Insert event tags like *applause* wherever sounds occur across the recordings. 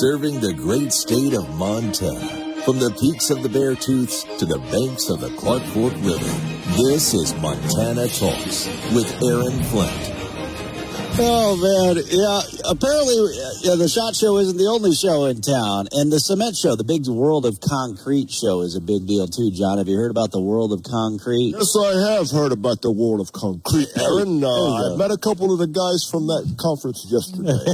serving the great state of Montana. From the peaks of the Bear Beartooths to the banks of the Clark Fork River, this is Montana Talks with Aaron Flint. Oh man, yeah. Apparently, yeah, the Shot Show isn't the only show in town, and the Cement Show, the big World of Concrete show, is a big deal too. John, have you heard about the World of Concrete? Yes, I have heard about the World of Concrete, Aaron. Uh, I met a couple of the guys from that conference yesterday.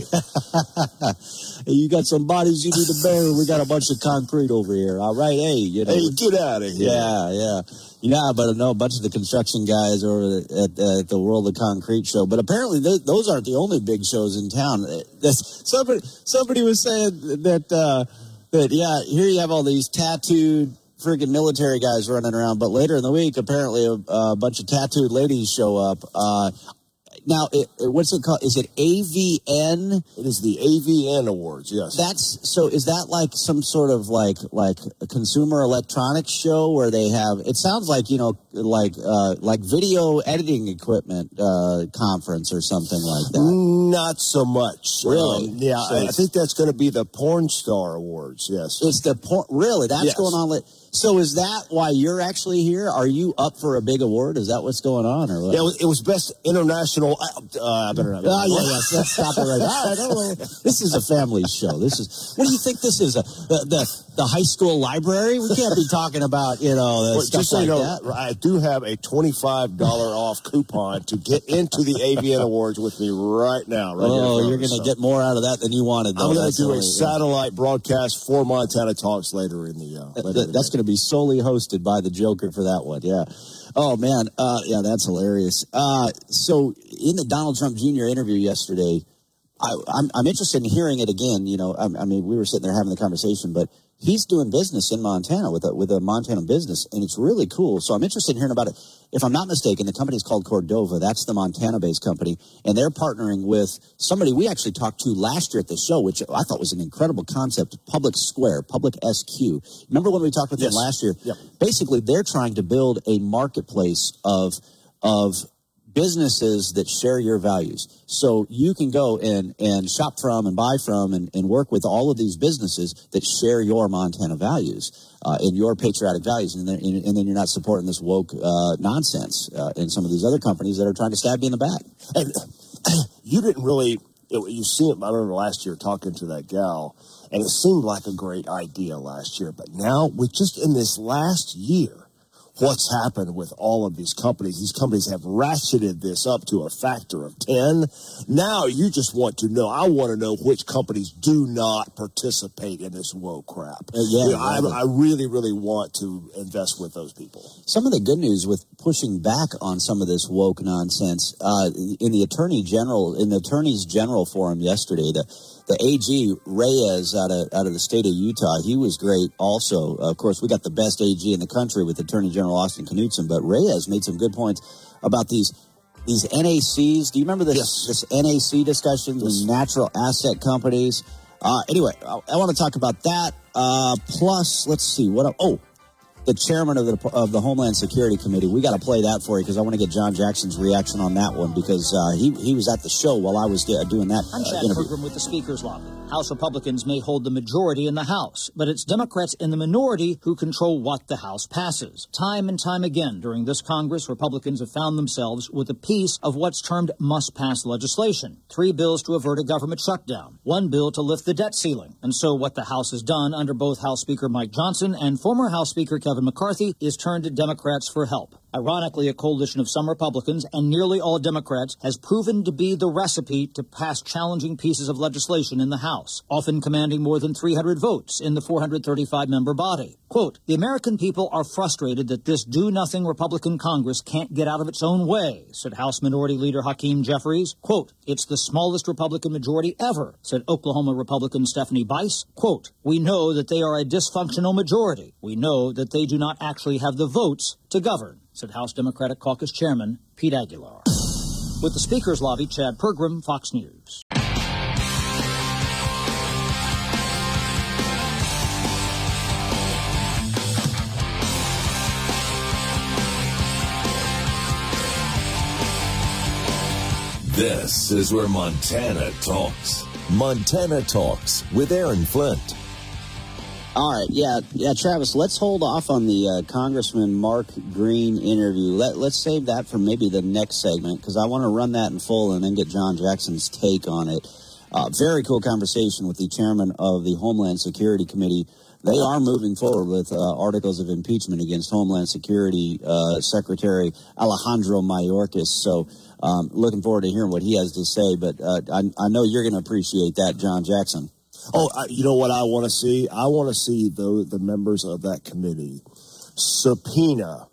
*laughs* you got some bodies you need to bury. We got a bunch of concrete over here. All right, hey, you know. Hey, get out of here. Yeah, yeah. Yeah, but I know a bunch of the construction guys over at, at the World of Concrete show. But apparently, th- those aren't the only big shows in town. That's, somebody somebody was saying that uh, that yeah, here you have all these tattooed freaking military guys running around, but later in the week, apparently a, a bunch of tattooed ladies show up. Uh, now, it, what's it called? Is it AVN? It is the AVN Awards. Yes. That's so. Is that like some sort of like like a consumer electronics show where they have? It sounds like you know like uh, like video editing equipment uh, conference or something like that. Not so much. Really? Um, yeah, So I, I think that's going to be the Porn Star Awards. Yes. It's the porn. Really, that's Yes. going on. Li- so is that why you're actually here? Are you up for a big award? Is that what's going on, or what? Yeah, it was, it was best international. Uh, I better not. Oh, yeah, stop it right there. All right, all right. This is a family show. This is, what do you think this is? A, the, the, the high school library? We can't be talking about, you know, the Well, stuff so like you know, that. I do have a twenty-five dollar off coupon to get into the AVN Awards with me right now. Right Oh, front you're going to So get more out of that than you wanted, though. I'm going to do a satellite broadcast for Montana Talks later in the. Uh, later Th- in That's going to be solely hosted by the Joker for that one. Yeah. Oh man. Uh, yeah, that's hilarious. Uh, so in the Donald Trump Jr. interview yesterday, I, I'm, I'm interested in hearing it again. You know, I, I mean, we were sitting there having the conversation, but he's doing business in Montana with a, with a Montana business, and it's really cool. So I'm interested in hearing about it. If I'm not mistaken, the company is called Cordova. That's the Montana-based company, and they're partnering with somebody we actually talked to last year at the show, which I thought was an incredible concept. Public Square, Public SQ. Remember when we talked with them last year? Yep. Basically, they're trying to build a marketplace of of businesses that share your values. So you can go and, and shop from and buy from and, and work with all of these businesses that share your Montana values uh, and your patriotic values. And then, and then you're not supporting this woke uh, nonsense uh, in some of these other companies that are trying to stab you in the back. And *clears throat* you didn't really, you see it, I remember last year talking to that gal, and it seemed like a great idea last year. But now, with just in this last year, what's happened with all of these companies, these companies have ratcheted this up to a factor of 10. Now you just want to know, I want to know which companies do not participate in this woke crap. Uh, yeah, You know, I. I really, really want to invest with those people. Some of the good news with pushing back on some of this woke nonsense uh, in the attorney general in the attorneys general forum yesterday, the the AG Reyes out of out of the state of Utah, he was great. Also, of course, we got the best AG in the country with Attorney General Austin Knudsen, but Reyes made some good points about these. These NACs, do you remember this this NAC discussion? The natural asset companies. Uh, anyway, I, I want to talk about that. Uh, plus, let's see what. Oh, the chairman of the of the Homeland Security Committee. We got to play that for you because I want to get John Jackson's reaction on that one because uh, he he was at the show while I was uh, doing that I'm uh, Chad interview. Pergram with the Speaker's Lobby. House Republicans may hold the majority in the House, but it's Democrats in the minority who control what the House passes. Time and time again during this Congress, Republicans have found themselves with a piece of what's termed must pass legislation. Three bills to avert a government shutdown, one bill to lift the debt ceiling. And so what the House has done under both House Speaker Mike Johnson and former House Speaker Kevin McCarthy is turn to Democrats for help. Ironically, a coalition of some Republicans and nearly all Democrats has proven to be the recipe to pass challenging pieces of legislation in the House, often commanding more than 300 votes in the 435 member body. Quote, the American people are frustrated that this do nothing Republican Congress can't get out of its own way, said House Minority Leader Hakeem Jeffries. Quote, it's the smallest Republican majority ever, said Oklahoma Republican Stephanie Bice. Quote, we know that they are a dysfunctional majority. We know that they do not actually have the votes to govern, said House Democratic Caucus Chairman Pete Aguilar. With the Speaker's Lobby, Chad Pergram, Fox News. This is where Montana talks. Montana Talks with Aaron Flint. All right, yeah, yeah, Travis. Let's hold off on the uh, Congressman Mark Green interview. Let Let's save that for maybe the next segment because I want to run that in full and then get John Jackson's take on it. Uh, very cool conversation with the chairman of the Homeland Security Committee. They are moving forward with uh, articles of impeachment against Homeland Security uh, Secretary Alejandro Mayorkas. So, um, looking forward to hearing what he has to say. But uh, I, I know you're going to appreciate that, John Jackson. Oh, I, you know what I want to see? I want to see the the members of that committee subpoena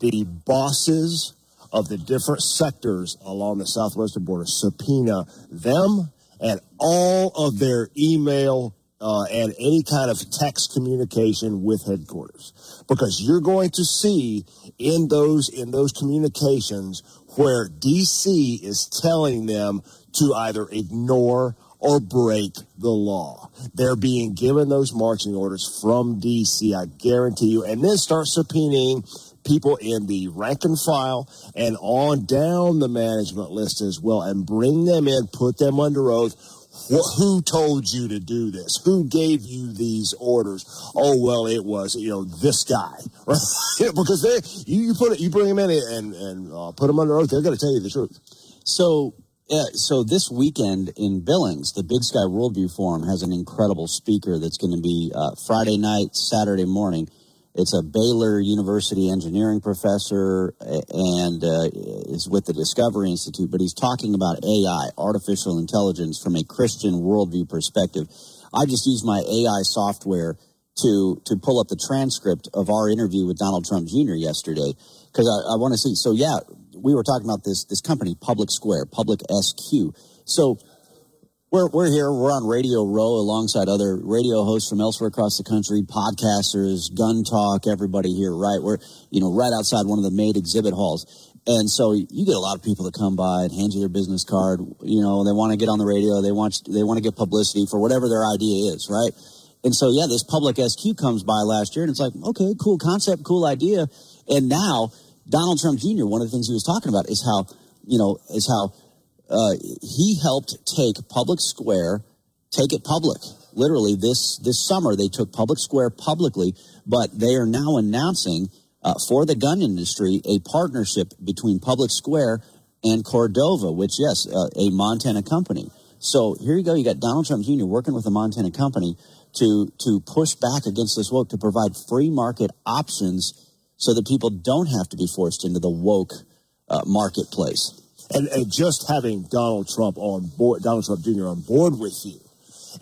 the bosses of the different sectors along the southwestern border, subpoena them and all of their email uh, and any kind of text communication with headquarters, because you're going to see in those in those communications where DC is telling them to either ignore or break the law. They're being given those marching orders from DC, I guarantee you, and then start subpoenaing people in the rank and file and on down the management list as well and bring them in, put them under oath. who told you to do this? Who gave you these orders? Oh well, it was you know this guy, *laughs* right? because they you, you put it you bring them in and and uh, put them under oath. They're going to tell you the truth. So yeah, so this weekend in Billings, the Big Sky Worldview Forum has an incredible speaker that's going to be uh, Friday night, Saturday morning. It's a Baylor University engineering professor and uh, is with the Discovery Institute, but he's talking about AI, artificial intelligence, from a Christian worldview perspective. I just used my AI software to to pull up the transcript of our interview with Donald Trump Jr. yesterday because I, I want to see. So yeah, we were talking about this this company, Public Square, Public SQ. So we're we're here. We're on Radio Row alongside other radio hosts from elsewhere across the country, podcasters, gun talk, everybody here. Right, we're you know right outside one of the main exhibit halls. And so you get a lot of people that come by and hand you their business card. You know, they want to get on the radio. They want they want to get publicity for whatever their idea is, right? And so yeah, this public SQ comes by last year, and it's like, okay, cool concept, cool idea. And now Donald Trump Jr., one of the things he was talking about is how, you know, is how uh, he helped take Public Square, take it public. Literally, this this summer they took Public Square publicly, but they are now announcing uh, for the gun industry a partnership between Public Square and Cordova, which yes, uh, a Montana company. So here you go. You got Donald Trump Jr. working with a Montana company to to push back against this woke to provide free market options so that people don't have to be forced into the woke uh, marketplace. And, and just having Donald Trump on board, Donald Trump Jr. on board with you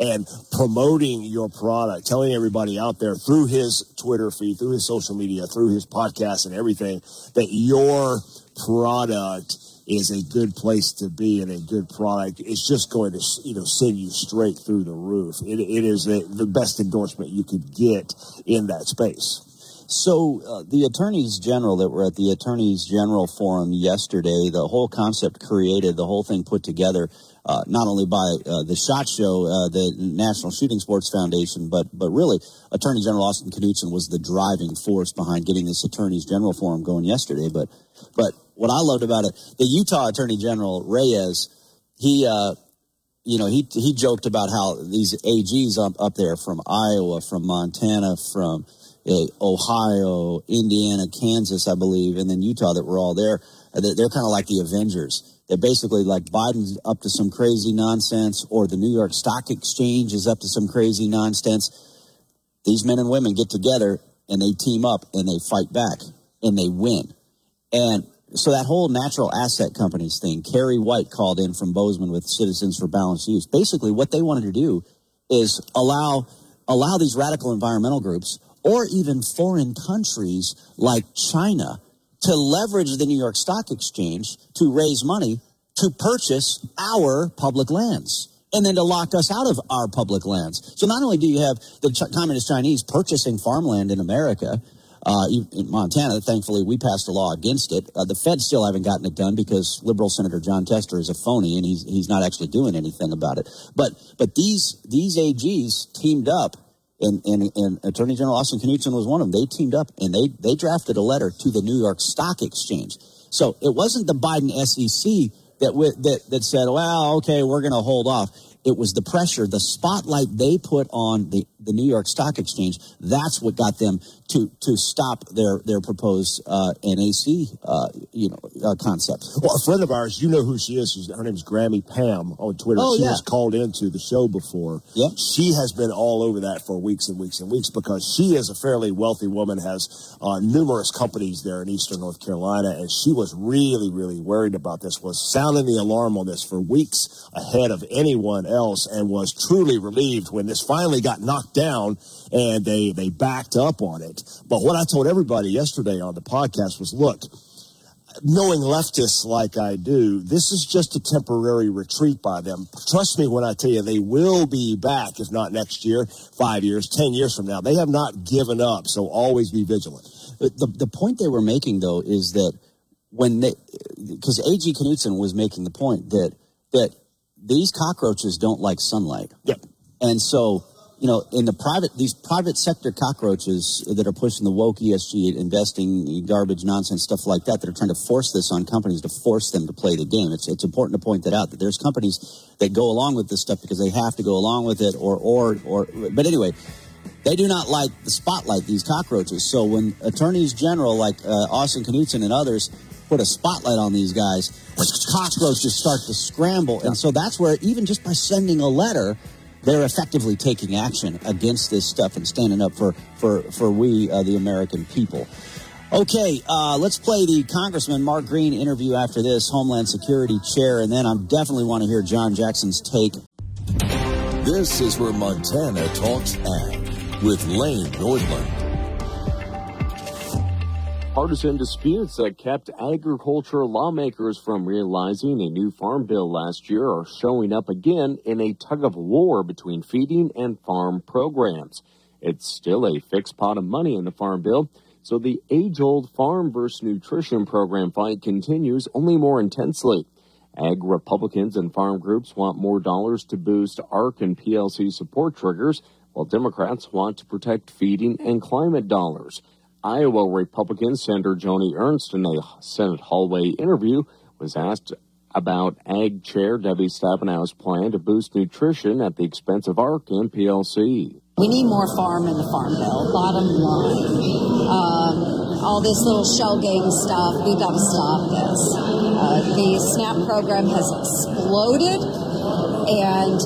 and promoting your product, telling everybody out there through his Twitter feed, through his social media, through his podcast and everything that your product is a good place to be and a good product. It's just going to, you know, send you straight through the roof. it, it is a, the best endorsement you could get in that space. So uh, the attorneys general that were at the attorneys general forum yesterday, the whole concept created, the whole thing put together, uh, not only by uh, the Shot Show, uh, the National Shooting Sports Foundation, but but really, Attorney General Austin Knudsen was the driving force behind getting this attorneys general forum going yesterday. But but what I loved about it, the Utah Attorney General Reyes, he uh, you know, he he joked about how these AGs up, up there from Iowa, from Montana, from Ohio, Indiana, Kansas, I believe, and then Utah that were all there. Uh, they're kind of like the Avengers. They're basically like Biden's up to some crazy nonsense, or the New York Stock Exchange is up to some crazy nonsense. These men and women get together and they team up and they fight back and they win. And so that whole natural asset companies thing, Kerry White called in from Bozeman with Citizens for Balanced Use. Basically, what they wanted to do is allow allow these radical environmental groups or even foreign countries like China to leverage the New York Stock Exchange to raise money to purchase our public lands and then to lock us out of our public lands. So not only do you have the Ch- communist Chinese purchasing farmland in America, uh, in Montana, thankfully, we passed a law against it. Uh, the feds still haven't gotten it done because liberal Senator Jon Tester is a phony and he's he's not actually doing anything about it. But but these these AGs teamed up and, and, and, Attorney General Austin Knudsen was one of them. They teamed up and they, they drafted a letter to the New York Stock Exchange. So it wasn't the Biden SEC that, that, that said, well, okay, we're going to hold off. It was the pressure, the spotlight they put on the, the New York Stock Exchange. That's what got them to to stop their their proposed uh, NAC uh, you know uh, concept. Well, a friend of ours, you know who she is. She's, her name's Grammy Pam on Twitter. Oh, she yeah. was called into the show before. Yeah. She has been all over that for weeks and weeks and weeks because she is a fairly wealthy woman, has uh, numerous companies there in Eastern North Carolina, and she was really, really worried about this, was sounding the alarm on this for weeks ahead of anyone else, and was truly relieved when this finally got knocked down and they, they backed up on it. But what I told everybody yesterday on the podcast was, look, knowing leftists like I do, this is just a temporary retreat by them. Trust me when I tell you they will be back, if not next year, five years, ten years from now. They have not given up, so always be vigilant. Uh, the, the point they were making though is that when they, because A.G. Knudsen was making the point that that these cockroaches don't like sunlight. Yep. And so, you know, in the private, these private sector cockroaches that are pushing the woke ESG investing garbage nonsense stuff like that, that are trying to force this on companies to force them to play the game. It's, it's important to point that out that there's companies that go along with this stuff because they have to go along with it or, or, or, but anyway, they do not like the spotlight, these cockroaches. So when attorneys general like uh, Austin Knudsen and others put a spotlight on these guys, cockroaches just start to scramble. And so that's where, even just by sending a letter, they're effectively taking action against this stuff and standing up for, for, for we, uh, the American people. Okay, uh, let's play the Congressman Mark Green interview after this, Homeland Security Chair, and then I definitely want to hear John Jackson's take This is where Montana talks ag with Lane Nordlund. Partisan disputes that kept agriculture lawmakers from realizing a new farm bill last year are showing up again in a tug of war between feeding and farm programs. It's still a fixed pot of money in the farm bill, so the age old farm versus nutrition program fight continues only more intensely. Ag Republicans and farm groups want more dollars to boost ARC and PLC support triggers, while Democrats want to protect feeding and climate dollars. Iowa Republican Senator Joni Ernst in a Senate hallway interview was asked about Ag Chair Debbie Stabenow's plan to boost nutrition at the expense of ARC and PLC. We need more farm in the farm bill, bottom line. Um, all this little shell game stuff, we've got to stop this. Uh, the SNAP program has exploded, and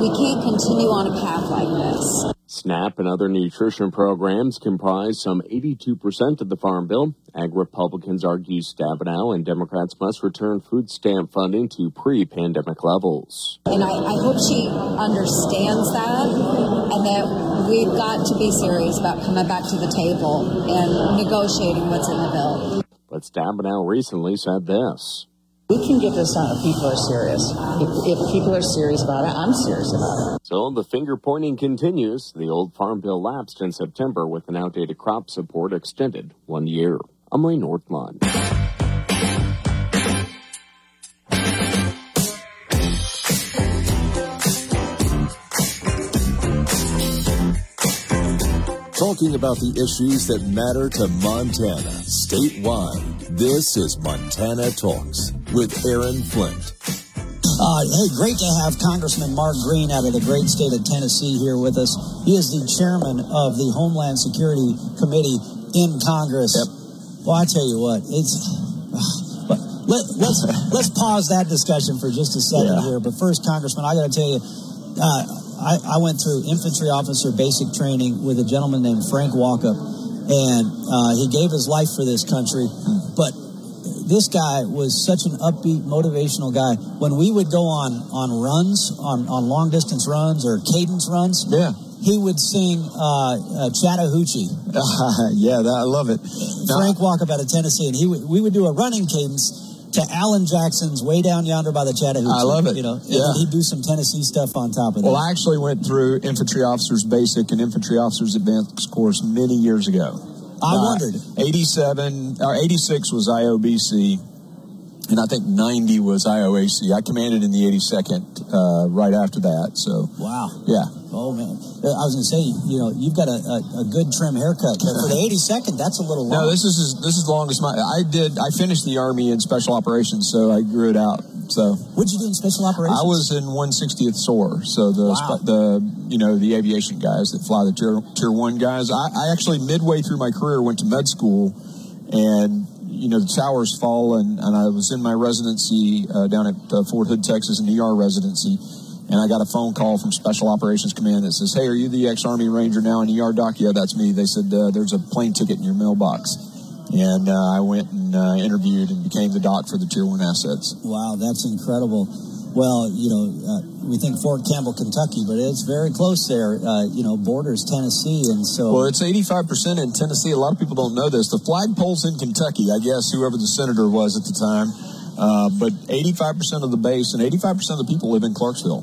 we can't continue on a path like this. SNAP and other nutrition programs comprise some 82% of the Farm Bill. Ag Republicans argue Stabenow and Democrats must return food stamp funding to pre pandemic levels. And I, I hope she understands that and that we've got to be serious about coming back to the table and negotiating what's in the bill. But Stabenow recently said this. We can get this done if people are serious. If, if people are serious about it, I'm serious about it. So the finger pointing continues. The old farm bill lapsed in September with an outdated crop support extended one year. I'm Ray Northland. Talking about the issues that matter to Montana statewide. This is Montana Talks with Aaron Flint. Uh, hey, great to have Congressman Mark Green out of the great state of Tennessee here with us. He is the chairman of the Homeland Security Committee in Congress. Well, I tell you what, it's. Let, let's let's pause that discussion for just a second here. But first, Congressman, I got to tell you, uh, I, I went through infantry officer basic training with a gentleman named Frank Walkup, and uh, he gave his life for this country. But this guy was such an upbeat, motivational guy. When we would go on on runs, on on long distance runs or cadence runs, Yeah. he would sing uh, uh, Chattahoochee. *laughs* yeah, that, I love it. Frank Walkup out of Tennessee, and he would, we would do a running cadence to Alan Jackson's "Way Down Yonder" by the Chattahoochee. I love it. You know, Yeah. he'd do some Tennessee stuff on top of that. Well. I actually went through infantry officers basic and infantry officers advanced course many years ago. I Uh, wondered. 87 or 86 was IOBC, and I think 90 was IOAC. I commanded in the 82nd uh, right after that. So, Wow. yeah. Oh man, Uh, I was to say, you know, you've got a, a, a good trim haircut, but for the *laughs* 82nd, that's a little long. No, this is this is the longest. My I did. I finished the army in special operations, so I grew it out So what'd you do in special operations? I was in 160th SOAR, so the Wow. the you know the aviation guys that fly the tier tier one guys. I, I actually midway through my career went to med school, and you know the towers fall, and, and I was in my residency uh, down at uh, Fort Hood, Texas, an ER residency. And I got a phone call from Special Operations Command that says, "Hey, are you the ex-Army Ranger now in the ER doc?" Yeah, that's me. They said uh, there's a plane ticket in your mailbox, and uh, I went and uh, interviewed and became the doc for the Tier One assets. Wow, that's incredible. Well, you know, uh, we think Fort Campbell, Kentucky, but it's very close there. Uh, you know, borders Tennessee, and so Well, it's 85% in Tennessee. A lot of people don't know this. The flagpole's in Kentucky, I guess, whoever the senator was at the time. Uh, but 85% of the base and 85% of the people live in Clarksville.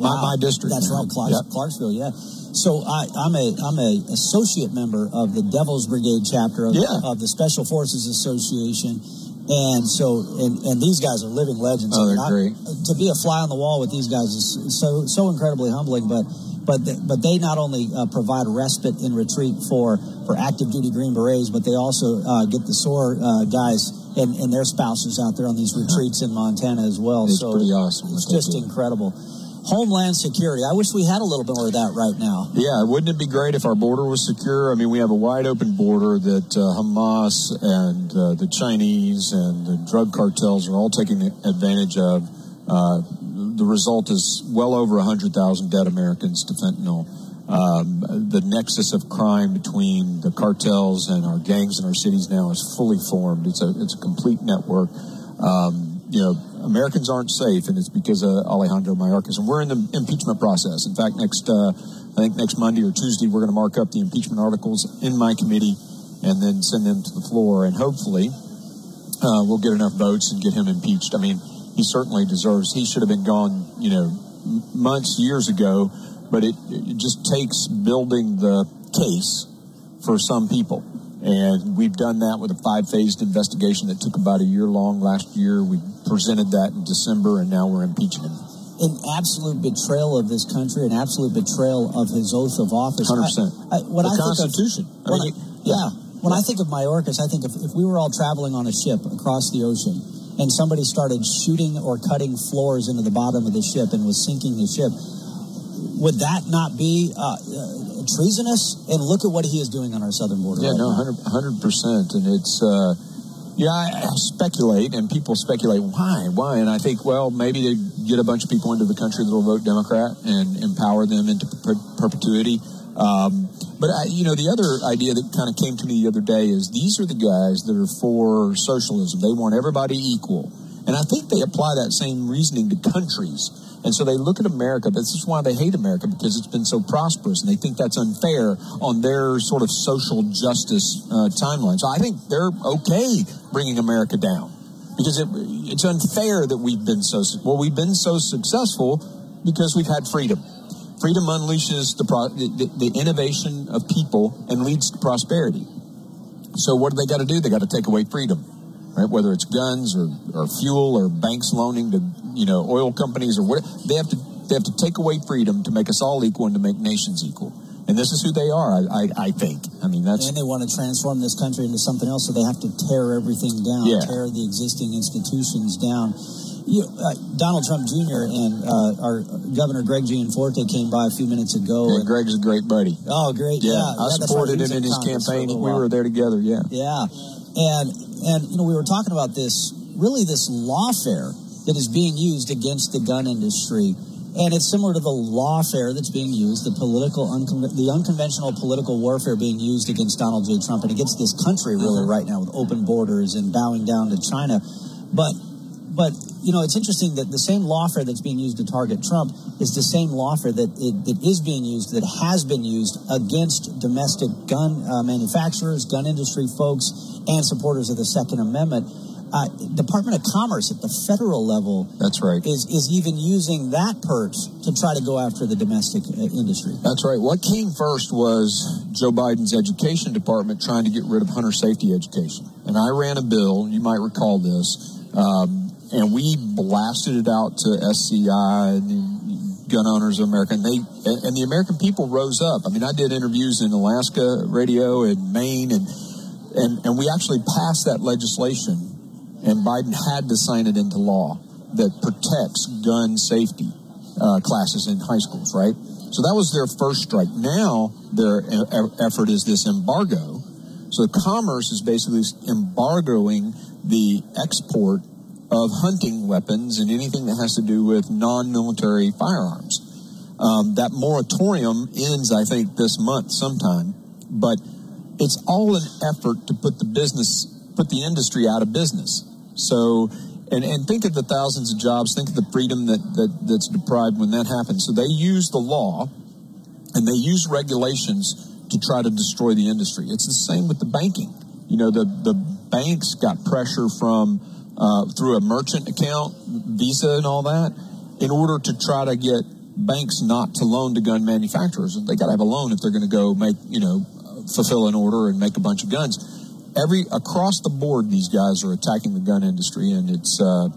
My, Wow. my district. That's right, Clarks, Yep. Clarksville. Yeah. So I, I'm a I'm a associate member of the Devil's Brigade chapter of, Yeah. of the Special Forces Association, and so and, and these guys are living legends. Oh, they're great. To be a fly on the wall with these guys is so so incredibly humbling, but. But, but they not only uh, provide respite in retreat for, for active duty Green Berets, but they also uh, get the SOAR uh, guys and, and their spouses out there on these retreats in Montana as well. It's so pretty awesome It's just incredible. Homeland Security. I wish we had a little bit more of that right now. Yeah, wouldn't it be great if our border was secure? I mean, we have a wide open border that uh, Hamas and uh, the Chinese and the drug cartels are all taking advantage of. Uh, the result is well over 100,000 dead Americans to fentanyl. Um, the nexus of crime between the cartels and our gangs in our cities now is fully formed. It's a it's a complete network. Um, you know, Americans aren't safe, and it's because of Alejandro Mayorkas. And we're in the impeachment process. In fact, next uh, I think next Monday or Tuesday, we're going to mark up the impeachment articles in my committee, and then send them to the floor. And hopefully, uh, we'll get enough votes and get him impeached. I mean, he certainly deserves. He should have been gone, you know, months, years ago. But it, it just takes building the case for some people. And we've done that with a five phased investigation that took about a year long last year. We presented that in December, and now we're impeaching him. An absolute betrayal of this country, an absolute betrayal of his oath of office. 100%. I, I, when The I think of- Constitution. I when mean, I- yeah. When I think of Mayorkas, I think if, if we were all traveling on a ship across the ocean and somebody started shooting or cutting floors into the bottom of the ship and was sinking the ship, would that not be uh, uh, treasonous? And look at what he is doing on our southern border. Yeah, right no, 100 percent, and it's uh, yeah. I, I speculate, and people speculate why, why, and I think well, maybe to get a bunch of people into the country that will vote Democrat and empower them into per- perpetuity. Um, but I, you know, the other idea that kind of came to me the other day is these are the guys that are for socialism. They want everybody equal, and I think they apply that same reasoning to countries. And so they look at America. This is why they hate America because it's been so prosperous, and they think that's unfair on their sort of social justice uh, timeline. So I think they're okay bringing America down because it, it's unfair that we've been so well. We've been so successful because we've had freedom. Freedom unleashes the, pro, the, the innovation of people and leads to prosperity. So what do they got to do? They got to take away freedom, right? Whether it's guns or, or fuel or banks loaning to you know oil companies or what they have to they have to take away freedom to make us all equal and to make nations equal. And this is who they are. I, I, I think. I mean that's And they want to transform this country into something else, so they have to tear everything down, Yeah. tear the existing institutions down. You, uh, Donald Trump Jr. and uh, our Governor Greg Gianforte came by a few minutes ago. and Greg's a great buddy. oh, great! Yeah, Yeah, I yeah, that's right. supported him in his Congress campaign. We were there together. Yeah. Yeah, and and you know we were talking about this really this lawfare that is being used against the gun industry, and it's similar to the lawfare that's being used, the political uncon- the unconventional political warfare being used against Donald J. Trump and against this country really right now with open borders and bowing down to China, but but you know it's interesting that the same lawfare that's being used to target Trump is the same lawfare that it, that is being used that has been used against domestic gun uh, manufacturers, gun industry folks, and supporters of the Second Amendment. Uh, Department of Commerce at the federal level That's right. is is even using that perch to try to go after the domestic uh, industry. That's right. What came first was Joe Biden's education department trying to get rid of hunter safety education. And I ran a bill, you might recall this, um, and we blasted it out to SCI gun owners of America. And, they, and the American people rose up. I mean, I did interviews in Alaska radio and Maine, and, and, and we actually passed that legislation, and Biden had to sign it into law. that protects gun safety uh, classes in high schools, right? So that was their first strike. Now their e- effort is this embargo. So commerce is basically embargoing the export of hunting weapons and anything that has to do with non-military firearms. Um, that moratorium ends, I think, this month sometime, but it's all an effort to put the business, put the industry out of business. So, and, and think of the thousands of jobs, think of the freedom that, that that's deprived when that happens. So they use the law and they use regulations to try to destroy the industry. It's the same with the banking. You know, the, the banks got pressure from uh, through a merchant account, Visa and all that, in order to try to get banks not to loan to gun manufacturers. They got to have a loan if they're going to go make, you know, fulfill an order and make a bunch of guns. Every across the board, these guys are attacking the gun industry, and it's uh,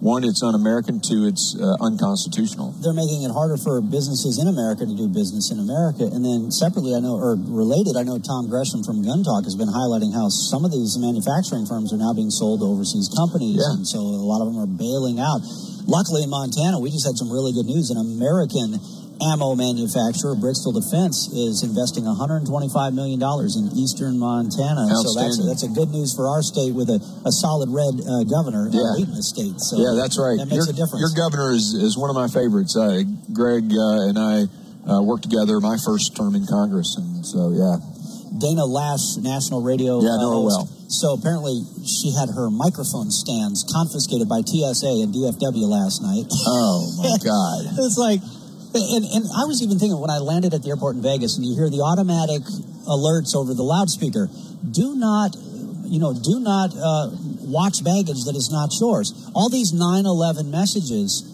one, it's un-American. Two, it's uh, unconstitutional. They're making it harder for businesses in America to do business in America. And then separately, I know, or related, I know Tom Gresham from Gun Talk has been highlighting how some of these manufacturing firms are now being sold to overseas companies, Yeah. and so a lot of them are bailing out. Luckily, in Montana, we just had some really good news. An American ammo manufacturer, Brixton Defense, is investing 125 million dollars in eastern Montana. So that's that's a good news for our state with a, a solid red uh, governor Yeah. leading the state. So yeah, that's right. That makes your, a difference. Your governor is, is one of my favorites. Uh, Greg uh, and I uh, worked together my first term in Congress, and so yeah. Dana Loesch, national radio. Yeah, I know her well. So apparently, she had her microphone stands confiscated by TSA and DFW last night. Oh my *laughs* God! it's like, and, and I was even thinking when I landed at the airport in Vegas, and you hear the automatic alerts over the loudspeaker: "Do not, you know, do not uh, watch baggage that is not yours." All these 9/11 messages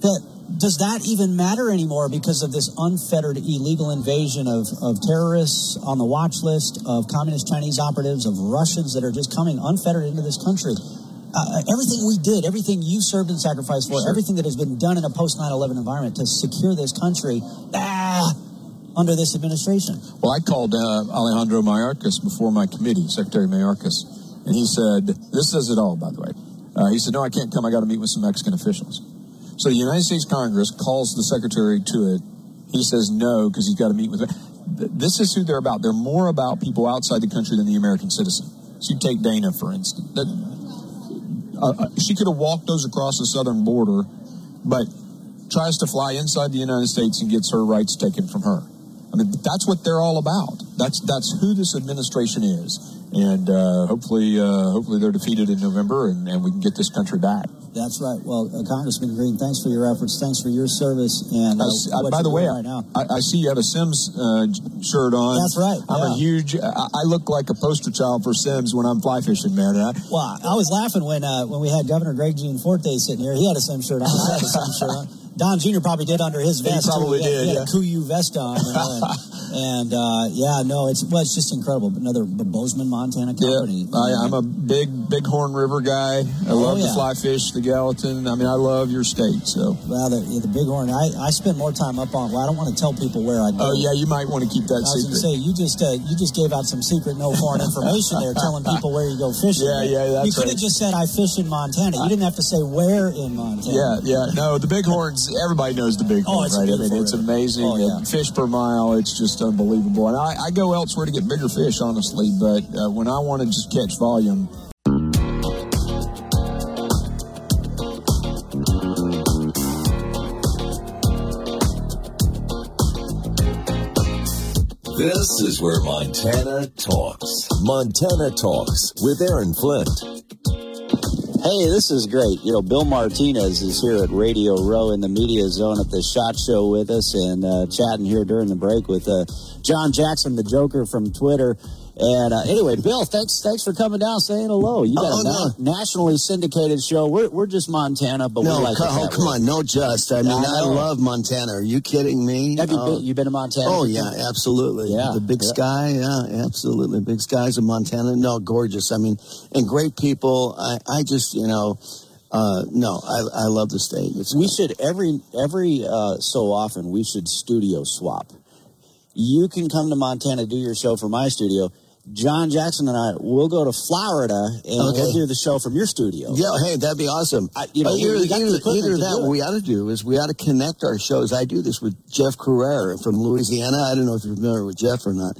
that does that even matter anymore because of this unfettered illegal invasion of, of terrorists on the watch list, of communist Chinese operatives, of Russians that are just coming unfettered into this country? Uh, everything we did, everything you served and sacrificed for, everything that has been done in a post 9 11 environment to secure this country, ah, under this administration. Well, I called uh, Alejandro Mayorkas before my committee, Secretary Mayorkas, and he said, "This says it all." By the way, uh, he said, "No, I can't come. I got to meet with some Mexican officials." So the United States Congress calls the secretary to it. He says no because he's got to meet with. This is who they're about. They're more about people outside the country than the American citizen. So you take Dana for instance. That, uh, uh, she could have walked those across the southern border, but tries to fly inside the United States and gets her rights taken from her. I mean, that's what they're all about. That's that's who this administration is, and uh, hopefully, uh, hopefully they're defeated in November, and, and we can get this country back. That's right. Well, uh, Congressman Green, thanks for your efforts. Thanks for your service. And uh, uh, by the way, right now. I, I see you have a Simms uh, shirt on. That's right, I'm a huge. I, I look like a poster child for Simms when I'm fly fishing, man. I, Well, I was laughing when uh, when we had Governor Greg Gianforte sitting here. He had a Simms shirt on. I had a same shirt on. Don Jr. probably did under his He vest. too. probably He had- did, He had yeah. a Kuiu vest on. You know, and *laughs* and uh, yeah, no, it's well, it's just incredible. Another the Bozeman, Montana company. yeah, I, I'm a big Bighorn River guy. I Oh, love yeah. to fly fish, the Gallatin. I mean, I love your state. So, well, the, the Bighorn. I, I spend more time up on. Well, I don't want to tell people where I go. oh yeah, you might want to keep that I was going secret. to say you just uh, you just gave out some secret, no foreign *laughs* information there, telling people where you go fishing. Yeah, yeah, that's You could have right. just said I fish in Montana. You didn't have to say where in Montana. Yeah, yeah. No, the Bighorns. Everybody knows the Bighorn, Oh, it's right? I mean, it's amazing. Oh, yeah. Fish per mile. It's just unbelievable. And I, I go elsewhere to get bigger fish, honestly. But uh, when I want to just catch volume, This is where Montana talks. Montana Talks with Aaron Flint. Hey, this is great. You know, Bill Martinez is here at Radio Row in the media zone at the Shot Show with us and uh, chatting here during the break with uh, John Jackson, the Joker from Twitter. And uh, anyway, Bill, thanks thanks for coming down, saying hello. You got Oh, a no. nationally syndicated show. We're, we're just Montana, but No, we like co- oh, come way. on, no just. I mean, I I, love Montana. Are you kidding me? Have you Oh, been, you been to Montana? Oh yeah, absolutely. Yeah, the Big yeah. Sky. Yeah, absolutely. Big skies of Montana. No, gorgeous. I mean, and great people. I, I just, you know, uh, no, I, I love the state. It's we should every every uh, so often we should studio swap. You can come to Montana do your show for my studio. John Jackson and I will go to Florida and Okay. we'll do the show from your studio. Yeah, hey, that'd be awesome. I- you know, either, we got the either- either that, what we ought to do is we ought to connect our shows. I do this with Jeff Crouere from Louisiana. I don't know if you're familiar with Jeff or not.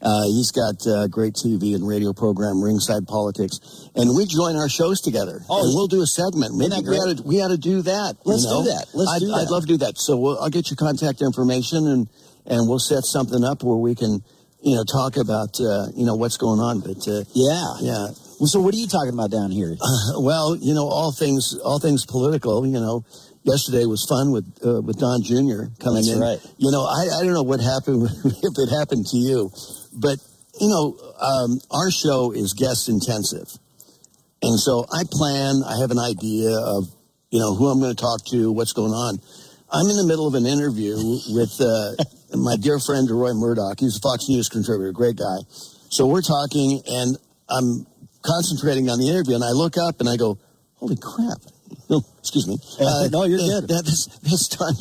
Uh, he's got a great TV and radio program, Ringside Politics, and we join our shows together. Oh, and we'll do a segment. Maybe that we ought to we ought to do that. Let's do know? that. Let's I'd, do I'd love to do that. So we'll, I'll get your contact information and and we'll set something up where we can you know talk about uh, you know what's going on. But uh, Yeah. yeah, Well, so what are you talking about down here? *laughs* well, you know, all things, all things political. You know, yesterday was fun with uh, with Don Jr. coming That's in. right. You know, I, I don't know what happened *laughs* if it happened to you, but you know, um, our show is guest intensive, and so I plan. I have an idea of you know who I'm going to talk to, what's going on. I'm in the middle of an interview with uh, *laughs* my dear friend Roy Murdock. He's a Fox News contributor, great guy. So we're talking, and I'm concentrating on the interview, and I look up and I go, "Holy crap!" No, excuse me. Uh, No, you're that- good. That, that's, that's Don,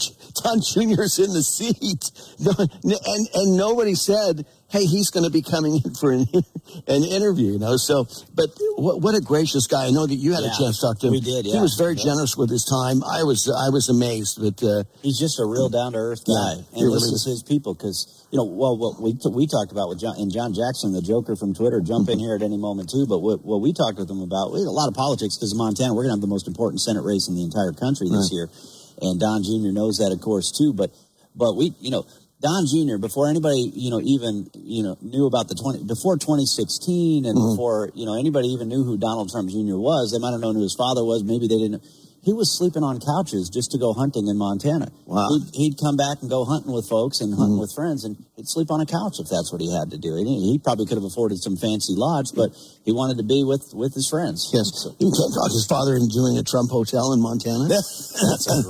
Don Jr.'s in the seat. No, and, and nobody said, hey, he's going to be coming in for an, *laughs* an interview, you know? So, but what, what a gracious guy. I know that you had Yeah, a chance to talk to him. we did, He was very Yeah. generous with his time. I was, I was amazed, but, uh, He's just a real down to earth guy, he and really this is his people. Because you know, well, what we we talked about with John and John Jackson, the Joker from Twitter, jump in mm-hmm. here at any moment too. But what, what we talked with him about, we had a lot of politics because Montana, we're going to have the most important Senate race in the entire country this year, and Don Jr. knows that, of course, too. But but we, you know. Don Jr. Before anybody, you know, even you know knew about the twenty before 2016, and mm-hmm. before you know anybody even knew who Donald Trump Jr. was, they might have known who his father was. Maybe they didn't. He was sleeping on couches just to go hunting in Montana. Wow. He'd, he'd come back and go hunting with folks and hunting mm-hmm. with friends, and he'd sleep on a couch if that's what he had to do. He, he probably could have afforded some fancy lodge, but he wanted to be with with his friends. yes, you can't talk his father into doing a Trump hotel in Montana. That's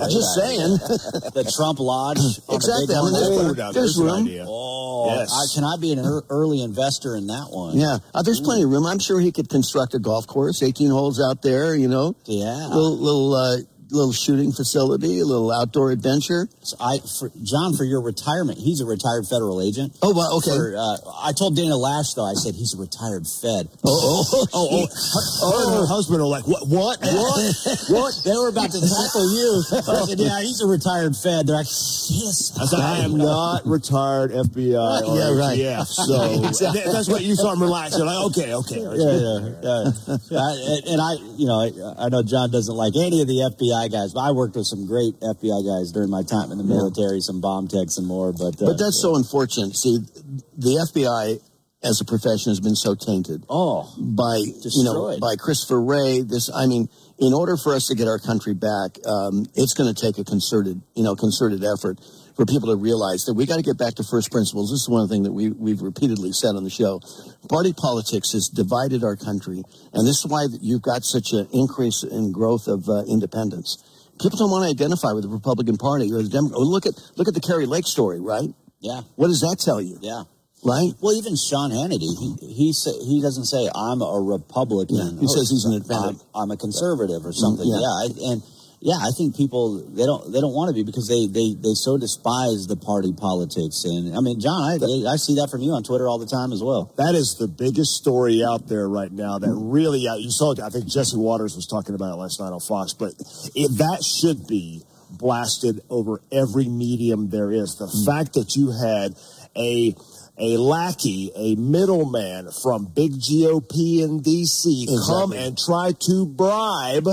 Just saying. The Trump Lodge. Exactly. I mean, there's- there's there's room. Oh, Yes. I, can I be an ear- early investor in that one? Yeah, uh, there's plenty of room. I'm sure he could construct a golf course, 18 holes out there. You know, Yeah. little little uh, little shooting facility, a little outdoor adventure. So I, for, John, for your retirement, he's a retired federal agent. Oh, wow, okay. For, uh, I told Dana Loesch though. I said he's a retired Fed. Oh, oh, Oh, oh, her, her and her husband are like, what, what, *laughs* what, What? They were about to tackle you. I said, yeah, he's a retired Fed. They're like, yes. I said, I am not retired FBI or Yeah, right. ATF. So *laughs* that- that's what you saw him relax. You're like, okay, okay. Yeah, yeah, yeah. *laughs* I- and I, you know, I, I know John doesn't like any of the FBI guys, but I worked with some great FBI guys during my time in the military, some bomb techs and more. But uh, But that's so unfortunate. See, the FBI as a profession has been so tainted oh, by you know by Christopher Wray. This, I mean, in order for us to get our country back, um, it's going to take a concerted, you know, concerted effort for people to realize that we got to get back to first principles. This is one thing that we we've repeatedly said on the show. Party politics has divided our country, and this is why you've got such an increase in growth of uh, independence. People don't want to identify with the Republican Party or the Democrat. Oh, Look at look at the Kari Lake story, right? yeah, What does that tell you? yeah. Right? Well, even Sean Hannity, he he say, he doesn't say I'm a Republican. Yeah, he says he's an independent. I'm, I'm a conservative or something. yeah. Yeah, I, and yeah, I think people they don't they don't want to be because they they they so despise the party politics. And I mean, John, I I see that from you on Twitter all the time as well. That is the biggest story out there right now. That really, uh, you saw. I think Jesse Watters was talking about it last night on Fox. But it, that should be blasted over every medium there is. The fact that you had a a lackey, a middleman from big GOP in DC come and try to bribe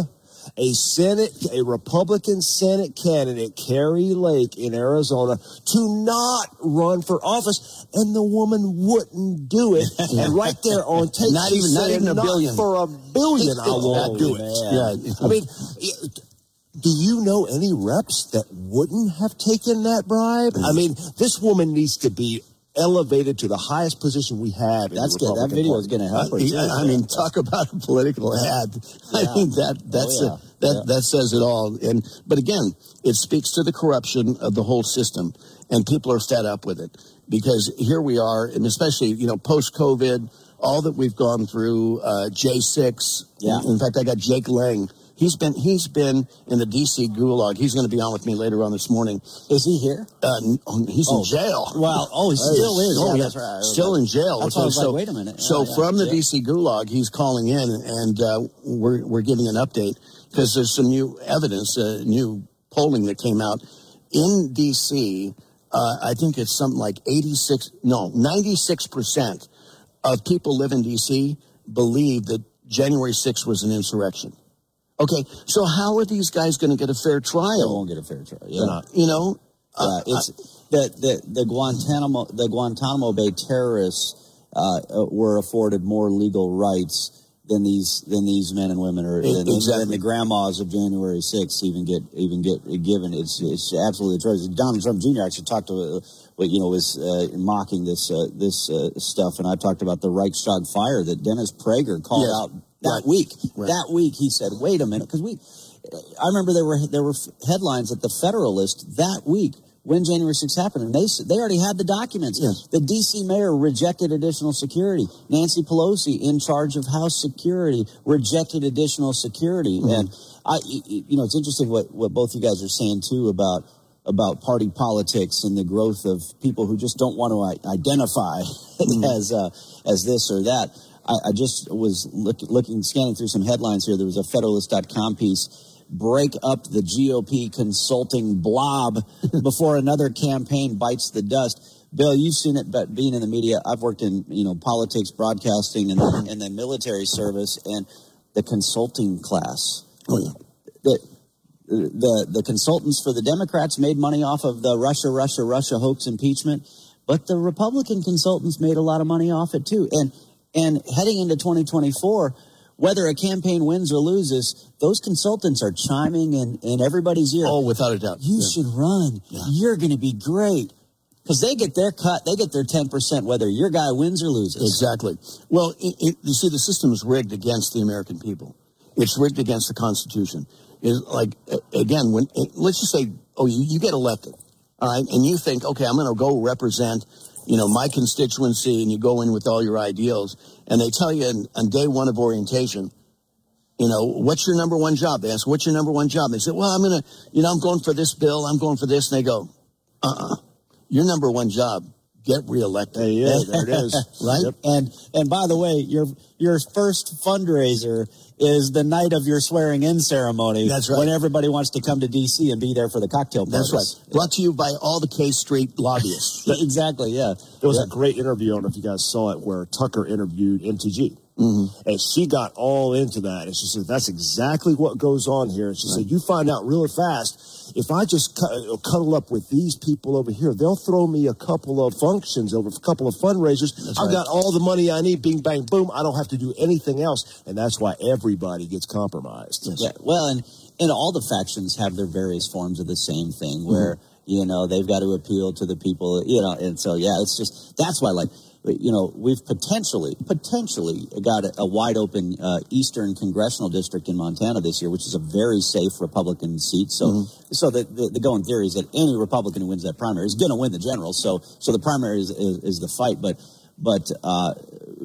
a Senate, a Republican Senate candidate, Kari Lake in Arizona, to not run for office, and the woman wouldn't do it. *laughs* And right there on tape, Not even- not even a "Not billion." for a billion. I won't do it. Yeah. I mean, it- do you know any reps that wouldn't have taken that bribe? I mm. mean, this woman needs to be elevated to the highest position we have. That's good. That video Party. is going to help. Uh, yeah, I mean, talk about a political ad. *laughs* I mean that that's Oh, yeah. uh, that Yeah. that says it all. And but again, it speaks to the corruption of the whole system, and people are fed up with it because here we are, and especially you know post COVID, all that we've gone through. Uh, J six. Yeah. In fact, I got Jake Lang. He's been he's been in the D.C. gulag. He's going to be on with me later on this morning. Is he here? Uh, oh, he's Oh. in jail. Well, oh, he still is. Oh, Yeah, that's right. Still in jail. That's why I was so, like, wait a minute. So Yeah, yeah, from the yeah. D.C. gulag, he's calling in, and uh, we're we're giving an update because there's some new evidence, uh, new polling that came out in D.C. Uh, I think it's something like 86, no, 96 percent of people live in D.C. believe that January 6th was an insurrection. Okay, so how are these guys going to get a fair trial? They won't get a fair trial. Yeah. You know, Yeah, Uh, it's the, the the Guantanamo the Guantanamo Bay terrorists uh, uh, were afforded more legal rights than these than these men and women are than, than the grandmas of January 6th even get even get given. It's it's absolutely atrocious. Donald Trump Jr. actually talked to uh, you know was uh, mocking this uh, this uh, stuff, and I talked about the Reichstag fire that Dennis Prager called Yes. out that Right. week. Right. That week, he said, "Wait a minute," because we. I remember there were there were headlines at the Federalist that week when January 6th happened, and they they already had the documents. Yes. The D.C. mayor rejected additional security. Nancy Pelosi, in charge of House security, rejected additional security. Mm-hmm. And I, you know, it's interesting what what both you guys are saying too about about party politics and the growth of people who just don't want to identify Mm-hmm. *laughs* as uh, as this or that. I, I just was look, looking, scanning through some headlines here. There was a Federalist.com piece. Break up the GOP consulting blob *laughs* before another campaign bites the dust. Bill, you've seen it, but being in the media, I've worked in you know politics, broadcasting, and the, and the military service, and the consulting class. oh yeah. The, the the consultants for the Democrats made money off of the Russia, Russia, Russia hoax impeachment, but the Republican consultants made a lot of money off it too. And and heading into 2024, whether a campaign wins or loses, those consultants are chiming in in everybody's ear. Oh, without a doubt. you Yeah. should run. You're going to be great because they get their cut. They get their 10 percent whether your guy wins or loses. Exactly. Well, it, it, you see, the system is rigged against the American people. It's rigged against the Constitution. Is like again, when it, let's just say, oh, you, you get elected, all right, and you think, okay, I'm going to go represent, you know, my constituency, and you go in with all your ideals, and they tell you on, on day one of orientation, you know, what's your number one job? They ask, what's your number one job? They say, well, I'm going to, you know, I'm going for this bill, I'm going for this, and they go, uh-uh, your number one job, get reelected. Hey, yeah, there it is. *laughs* Right? Yep. And and by the way, your your first fundraiser is the night of your swearing in ceremony. That's right. When everybody wants to come to DC and be there for the cocktail parties. That's right. Brought to you by all the K Street lobbyists. *laughs* exactly. Yeah. There was Yeah. a great interview. I don't know if you guys saw it, where Tucker interviewed MTG. Mm-hmm. And she got all into that. And she said, that's exactly what goes on here. And she said, you find out really fast. If I just cu- cuddle up with these people over here, they'll throw me a couple of functions over a couple of fundraisers. I've right. got all the money I need. Bing, bang, boom. I don't have to do anything else. And that's why everybody gets compromised. Yeah. Well, and and all the factions have their various forms of the same thing, where you know they've got to appeal to the people. You know, and so yeah, it's just that's why like. You know, we've potentially, potentially got a, a wide open uh, eastern congressional district in Montana this year, which is a very safe Republican seat. So, so the, the the going theory is that any Republican who wins that primary is going to win the general. So, so the primary is, is, is the fight. But, but, uh,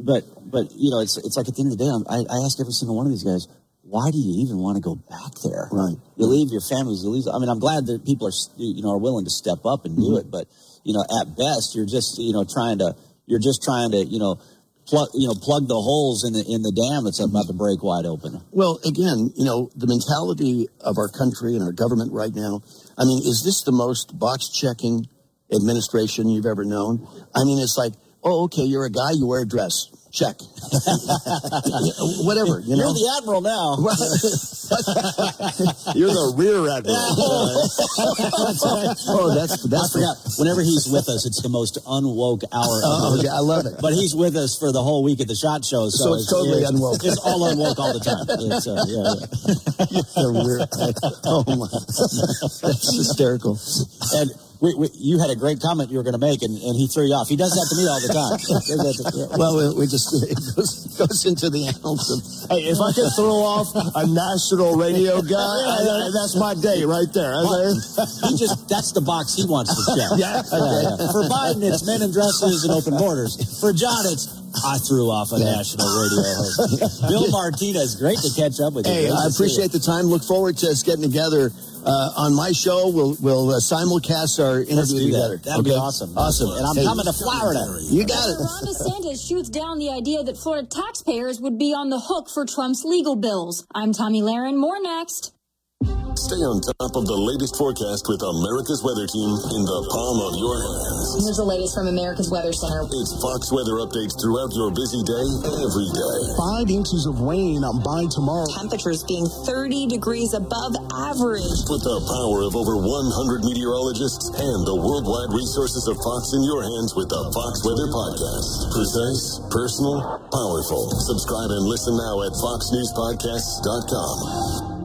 but, but you know, it's it's like at the end of the day, I'm, I, I ask every single one of these guys, why do you even want to go back there? Right. You leave your families. You leave. I mean, I'm glad that people are, you know, are willing to step up and do it. But you know, at best, you're just, you know, trying to, you're just trying to, you know, plug, you know, plug the holes in the in the dam that's about to break wide open. Well, again, you know, the mentality of our country and our government right now. I mean, is this the most box checking administration you've ever known? I mean, it's like, oh, okay, you're a guy, you wear a dress. Check. *laughs* Whatever, you know. You're the admiral now. *laughs* You're the rear admiral. *laughs* oh, that's I that's forgot. Whenever he's with us, it's the most unwoke hour. Oh, yeah, I love it. But he's with us for the whole week at the shot show, so, So it's totally unwoke. It's all unwoke all the time. It's, uh, yeah, yeah. the rear. Oh my, that's hysterical. And we, we, you had a great comment you were going to make, and, and he threw you off. He does that to me all the time. *laughs* Well, we, we just *laughs* it goes, goes into the annals of Hey, if I can throw off a national radio guy, I- I- that's my day right there. he just that's the box he wants to check. *laughs* Yeah. Yeah, yeah. For Biden, it's men in dresses and open borders. For John, it's I threw off a national radio host. Bill Martinez, great to catch up with you. Hey, Great I appreciate the time. Look forward to us getting together uh, on my show. We'll we'll uh, simulcast our Let's interview do together. that. That'd be Okay? awesome. Awesome. And I'm Hey, coming to Florida. You got it. Ron DeSantis shoots down the idea that Florida taxpayers would be on the hook for Trump's legal bills. I'm Tomi Lahren. More next. Stay on top of the latest forecast with America's Weather Team in the palm of your hands. Here's the latest from America's Weather Center. It's Fox weather updates throughout your busy day, every day. Five inches of rain by tomorrow. Temperatures being 30 degrees above average. With the power of over 100 meteorologists and the worldwide resources of Fox in your hands with the Fox Weather Podcast. Precise, personal, powerful. Subscribe and listen now at foxnewspodcasts.com.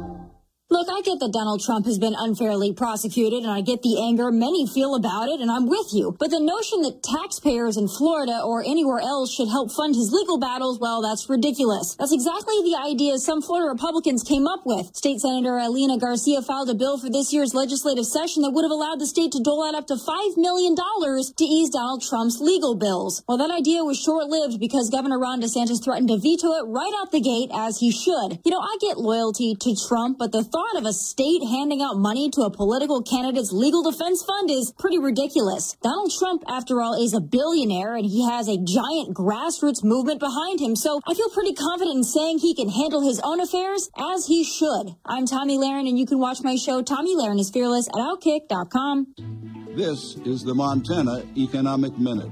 Look, I get that Donald Trump has been unfairly prosecuted, and I get the anger many feel about it, and I'm with you. But the notion that taxpayers in Florida or anywhere else should help fund his legal battles, well, that's ridiculous. That's exactly the idea some Florida Republicans came up with. State Senator Ileana Garcia filed a bill for this year's legislative session that would have allowed the state to dole out up to $5 million to ease Donald Trump's legal bills. Well, that idea was short-lived because Governor Ron DeSantis threatened to veto it right out the gate, as he should. You know, I get loyalty to Trump, but the thought of a state handing out money to a political candidate's legal defense fund is pretty ridiculous. Donald Trump, after all, is a billionaire and he has a giant grassroots movement behind him, so I feel pretty confident in saying he can handle his own affairs as he should. I'm Tomi Lahren, and you can watch my show, Tomi Lahren is Fearless, at Outkick.com. This is the Montana Economic Minute.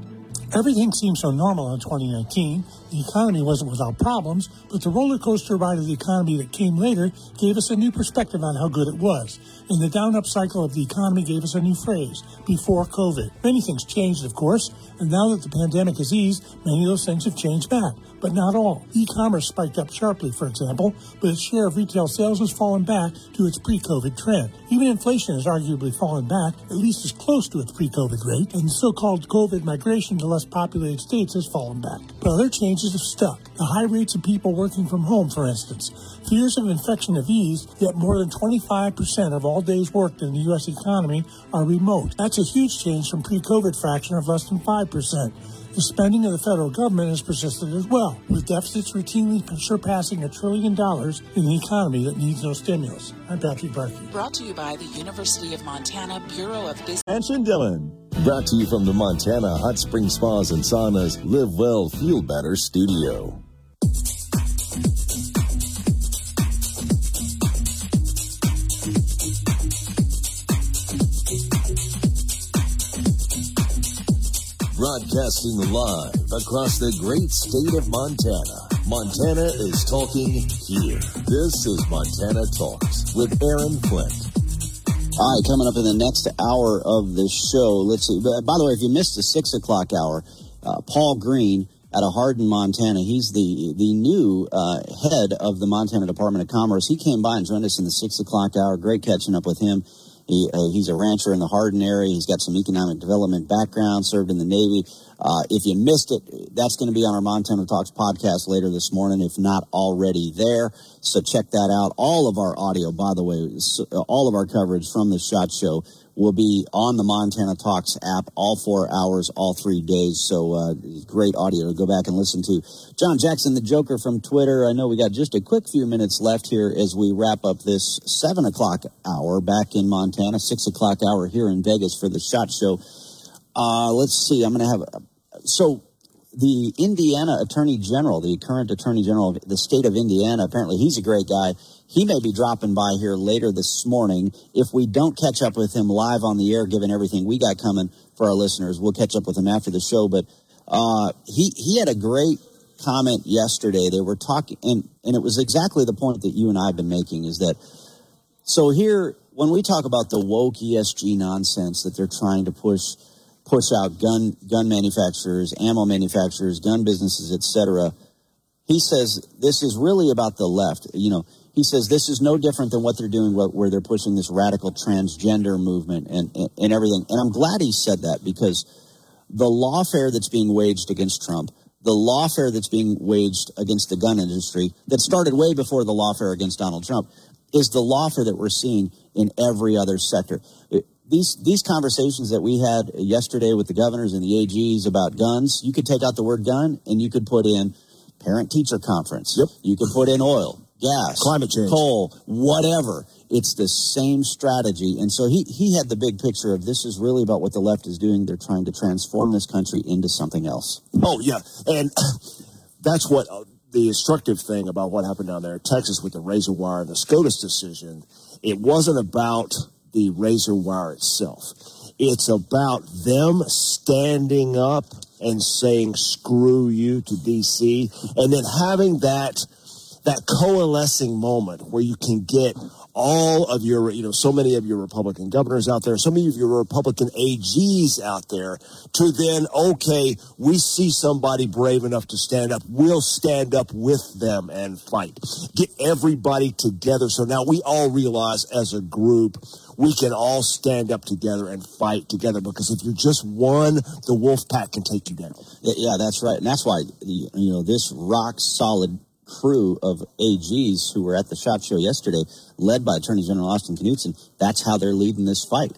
Everything seemed so normal in 2019. The economy wasn't without problems, but the roller coaster ride of the economy that came later gave us a new perspective on how good it was. And the down up cycle of the economy gave us a new phrase, before COVID. Many things changed, of course, and now that the pandemic has eased, many of those things have changed back, but not all. E-commerce spiked up sharply, for example, but its share of retail sales has fallen back to its pre-COVID trend. Even inflation has arguably fallen back, at least as close to its pre-COVID rate, and so-called COVID migration to less populated states has fallen back. But other changes have stuck. The high rates of people working from home, for instance. Fears of infection have eased, yet more than 25% of all days worked in the U.S. economy are remote. That's a huge change from pre-COVID fraction of less than 5%. The spending of the federal government has persisted as well, with deficits routinely surpassing a trillion dollars in an economy that needs no stimulus. I'm Patrick Barkey. Brought to you by the University of Montana Bureau of Business. Anshin Dillon. Brought to you from the Montana Hot Spring Spas and Saunas Live Well, Feel Better studio. Broadcasting live across the great state of Montana. Montana is talking here. This is Montana Talks with Aaron Flint. All right, coming up in the next hour of the show. Let's see. By the way, if you missed the six o'clock hour, uh, Paul Green out of Hardin, Montana. He's the the new uh, head of the Montana Department of Commerce. He came by and joined us in the six o'clock hour. Great catching up with him. He, uh, he's a rancher in the Hardin area. He's got some economic development background, served in the Navy. Uh, if you missed it, that's going to be on our Montana Talks podcast later this morning, if not already there. So check that out. All of our audio, by the way, all of our coverage from the SHOT Show will be on the Montana Talks app all four hours, all three days. So uh, great audio to go back and listen to. John Jackson, the Joker from Twitter. I know we got just a quick few minutes left here as we wrap up this seven o'clock hour back in Montana, six o'clock hour here in Vegas for the SHOT Show. Uh, let's see. I'm going to have so the Indiana Attorney General, the current Attorney General of the state of Indiana, apparently he's a great guy. He may be dropping by here later this morning. If we don't catch up with him live on the air, given everything we got coming for our listeners, we'll catch up with him after the show. But uh, he he had a great comment yesterday. They were talking, and and it was exactly the point that you and I have been making is that so here when we talk about the woke ESG nonsense that they're trying to push push out gun gun manufacturers, ammo manufacturers, gun businesses, etc. He says this is really about the left. You know, he says this is no different than what they're doing where, they're pushing this radical transgender movement and, and and everything. And I'm glad he said that because the lawfare that's being waged against Trump, the lawfare that's being waged against the gun industry, that started way before the lawfare against Donald Trump, is the lawfare that we're seeing in every other sector. It- these these conversations that we had yesterday with the governors and the AGs about guns, you could take out the word gun and you could put in parent teacher conference. Yep. You can put in oil, gas, Climate change. coal, whatever. It's the same strategy. And so he, he had the big picture of this is really about what the left is doing. They're trying to transform this country into something else. Oh yeah, and *clears throat* that's what uh, the instructive thing about what happened down there in Texas with the razor wire and the SCOTUS decision. It wasn't about the razor wire itself. It's about them standing up and saying "screw you" to DC, and then having that that coalescing moment where you can get all of your, you know, so many of your Republican governors out there, so many of your Republican AGs out there to then, okay, we see somebody brave enough to stand up. We'll stand up with them and fight. Get everybody together. So now we all realize as a group, we can all stand up together and fight together because if you're just one, the wolf pack can take you down. Yeah, that's right. And that's why, you know, this rock solid crew of AGs who were at the SHOT Show yesterday, led by Attorney General Austin Knudsen, that's how they're leading this fight.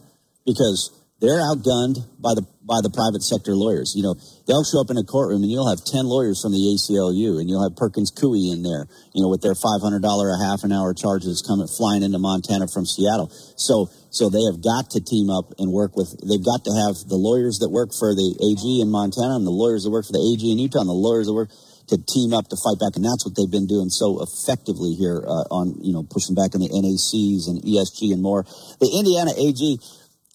Because they're outgunned by the by the private sector lawyers. You know, they'll show up in a courtroom and you'll have ten lawyers from the ACLU, and you'll have Perkins Coie in there, you know, with their five hundred dollar a half an hour charges coming flying into Montana from Seattle. So so they have got to team up and work with. They've got to have the lawyers that work for the AG in Montana, and the lawyers that work for the AG in Utah, and the lawyers that work to team up to fight back, and that's what they've been doing so effectively here uh, on you know pushing back on the NACs and ESG and more. The Indiana AG,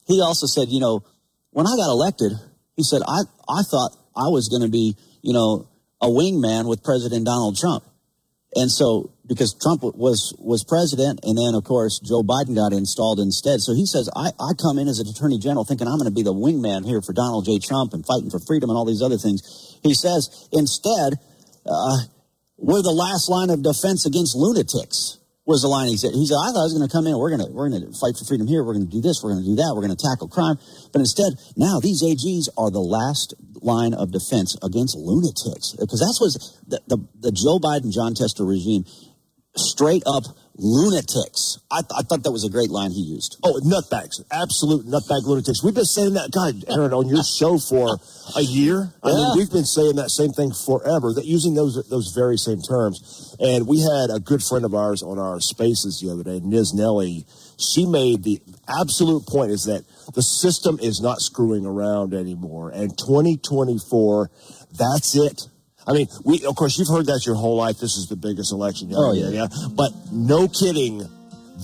he also said, you know, when I got elected, he said I I thought I was going to be you know a wingman with President Donald Trump, and so because Trump was was president, and then of course Joe Biden got installed instead. So he says I, I come in as an attorney general thinking I'm going to be the wingman here for Donald J. Trump and fighting for freedom and all these other things. He says instead uh, we're the last line of defense against lunatics. Was the line he said? He said, "I thought I was going to come in. We're going to we're going to fight for freedom here. We're going to do this. We're going to do that. We're going to tackle crime." But instead, now these AGs are the last line of defense against lunatics because that's what the, the the Joe Biden Jon Tester regime straight up lunatics. I, th- I, thought that was a great line he used. Oh, nutbags, absolute nutbag lunatics. We've been saying that, God, Aaron, on your show for a year. I mean, we've been saying that same thing forever. That using those those very same terms. And we had a good friend of ours on our Spaces the other day, Niz Nelly. She made the absolute point is that the system is not screwing around anymore, and 2024, that's it. I mean, we of course you've heard that your whole life. This is the biggest election. Oh, yeah. yeah. But no kidding,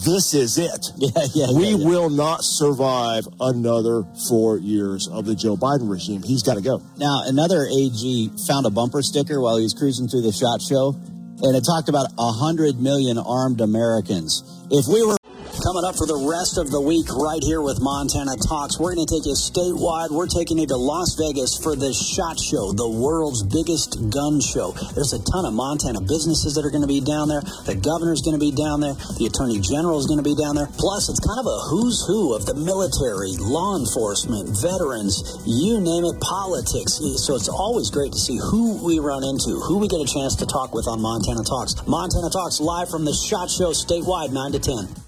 this is it. *laughs* Yeah, yeah. We yeah, yeah. will not survive another four years of the Joe Biden regime. He's got to go. Now, another AG found a bumper sticker while he was cruising through the shot show, and it talked about a 100 million armed Americans. If we were Coming up for the rest of the week, right here with Montana Talks, we're going to take you statewide. We're taking you to Las Vegas for the SHOT Show, the world's biggest gun show. There's a ton of Montana businesses that are going to be down there. The governor's going to be down there. The attorney general is going to be down there. Plus, it's kind of a who's who of the military, law enforcement, veterans, you name it, politics. Eh, so it's always great to see who we run into, who we get a chance to talk with on Montana Talks. Montana Talks live from the SHOT Show statewide, 9 to 10.